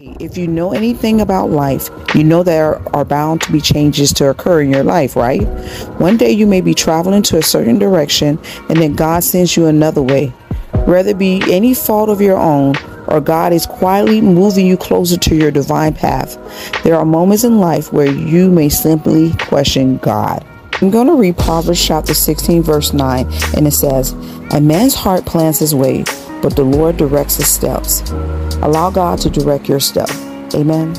If you know anything about life, you know there are bound to be changes to occur in your life, right? One day you may be traveling to a certain direction and then God sends you another way. Whether it be any fault of your own or God is quietly moving you closer to your divine path, there are moments in life where you may simply question God. I'm going to read Proverbs chapter 16, verse 9, and it says, A man's heart plans his way, but the Lord directs his steps. Allow God to direct your step. Amen.